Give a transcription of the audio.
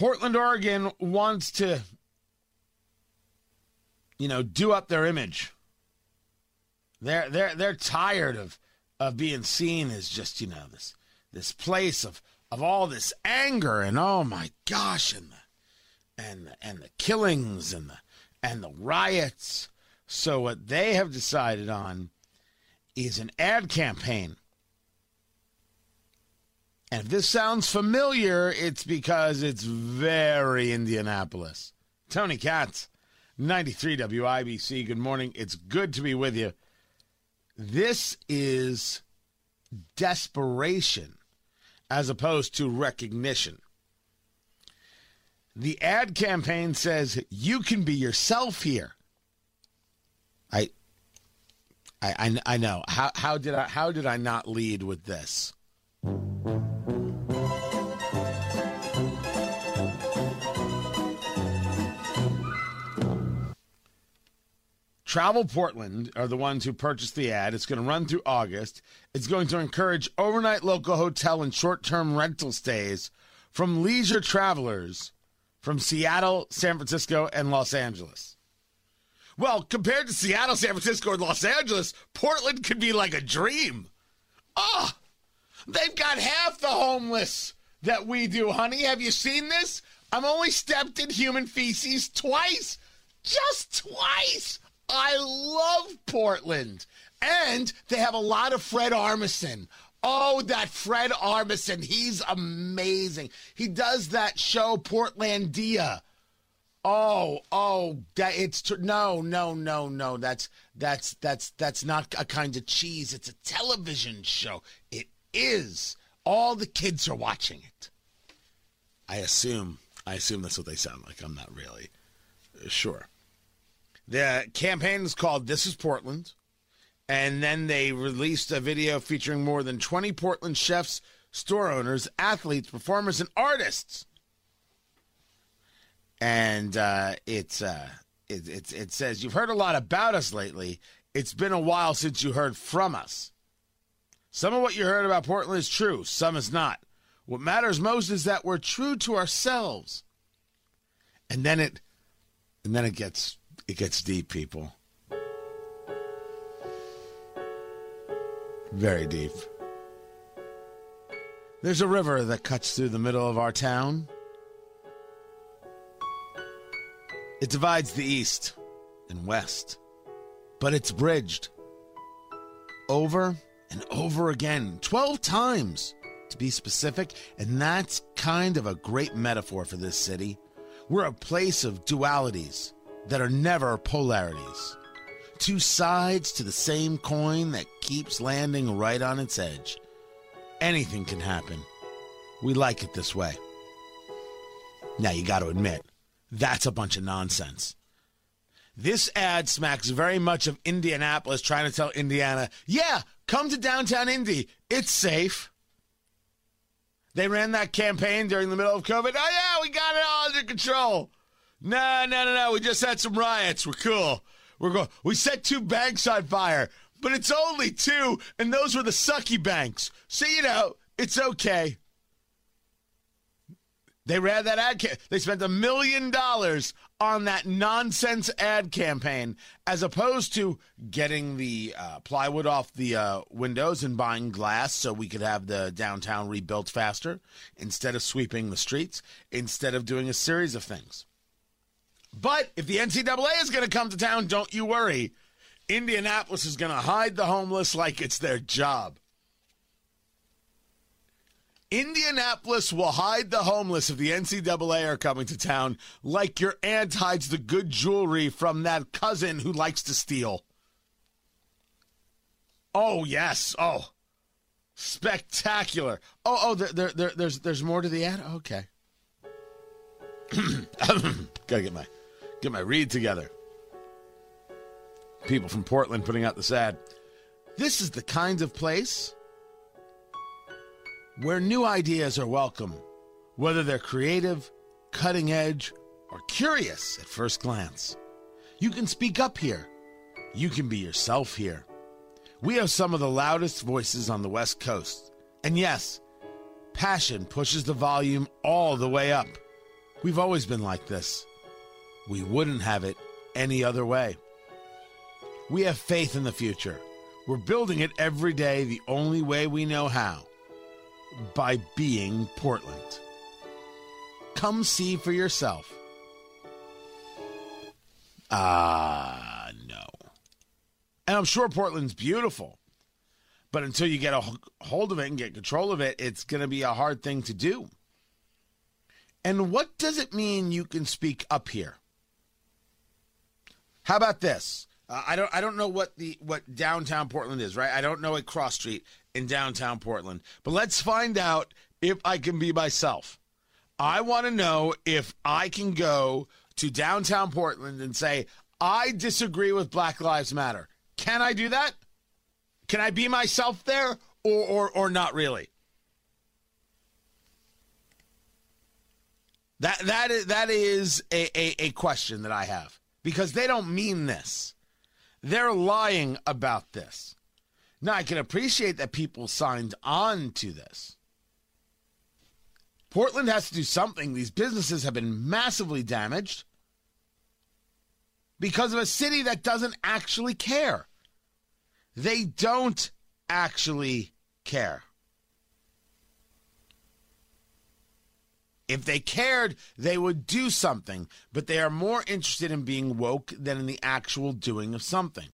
Portland, Oregon wants to, you know, do up their image. They're they're they're tired of of being seen as just you know this this place of of all this anger and oh my gosh and the and the, and the killings and the and the riots. So what they have decided on is an ad campaign. And if this sounds familiar, it's because it's very Indianapolis. Tony Katz, 93 WIBC. Good morning. It's good to be with you. This is desperation as opposed to recognition. The ad campaign says you can be yourself here. I I, I, I know. How, how did I how did I not lead with this? Travel Portland are the ones who purchased the ad. It's going to run through August. It's going to encourage overnight local hotel and short term rental stays from leisure travelers from Seattle, San Francisco, and Los Angeles. Well, compared to Seattle, San Francisco, and Los Angeles, Portland could be like a dream. Oh, they've got half the homeless that we do, honey. Have you seen this? I'm only stepped in human feces twice. Just twice. I love Portland. And they have a lot of Fred Armisen. Oh, that Fred Armisen. He's amazing. He does that show, Portlandia. Oh, oh, that it's tr- no, no, no, no. That's that's that's that's not a kind of cheese. It's a television show. It is. All the kids are watching it. I assume. I assume that's what they sound like. I'm not really sure. The campaign is called This is Portland. And then they released a video featuring more than 20 Portland chefs, store owners, athletes, performers, and artists. And uh, it's, uh, it, it, it says, You've heard a lot about us lately. It's been a while since you heard from us. Some of what you heard about Portland is true, some is not. What matters most is that we're true to ourselves. And then it and then it gets it gets deep, people. Very deep. There's a river that cuts through the middle of our town. It divides the east and west, but it's bridged over and over again, 12 times to be specific, and that's kind of a great metaphor for this city. We're a place of dualities that are never polarities two sides to the same coin that keeps landing right on its edge. Anything can happen. We like it this way. Now, you got to admit, that's a bunch of nonsense. This ad smacks very much of Indianapolis trying to tell Indiana, yeah, come to downtown Indy. It's safe. They ran that campaign during the middle of COVID. Oh, yeah, we got it all under control. No, no, no, no. We just had some riots. We're cool. We're going. We set two banks on fire, but it's only two, and those were the sucky banks. So you know it's okay. They ran that ad. They spent a million dollars on that nonsense ad campaign, as opposed to getting the uh, plywood off the uh, windows and buying glass so we could have the downtown rebuilt faster. Instead of sweeping the streets, instead of doing a series of things. But if the NCAA is going to come to town, don't you worry. Indianapolis is going to hide the homeless like it's their job. Indianapolis will hide the homeless if the NCAA are coming to town, like your aunt hides the good jewelry from that cousin who likes to steal. Oh yes, oh, spectacular. Oh, oh, there, there, there there's, there's more to the ad. Okay, gotta get my get my read together. People from Portland putting out this ad. This is the kind of place where new ideas are welcome, whether they're creative, cutting edge, or curious at first glance. You can speak up here. You can be yourself here. We have some of the loudest voices on the West Coast. And yes, passion pushes the volume all the way up. We've always been like this. We wouldn't have it any other way. We have faith in the future. We're building it every day the only way we know how by being Portland. Come see for yourself. Ah, uh, no. And I'm sure Portland's beautiful. But until you get a hold of it and get control of it, it's going to be a hard thing to do. And what does it mean you can speak up here? How about this? Uh, I don't I don't know what the what downtown Portland is, right? I don't know a cross street in downtown Portland. But let's find out if I can be myself. I want to know if I can go to downtown Portland and say, I disagree with Black Lives Matter. Can I do that? Can I be myself there or, or, or not really? That, that is, that is a, a, a question that I have because they don't mean this. They're lying about this. Now, I can appreciate that people signed on to this. Portland has to do something. These businesses have been massively damaged because of a city that doesn't actually care. They don't actually care. If they cared, they would do something, but they are more interested in being woke than in the actual doing of something.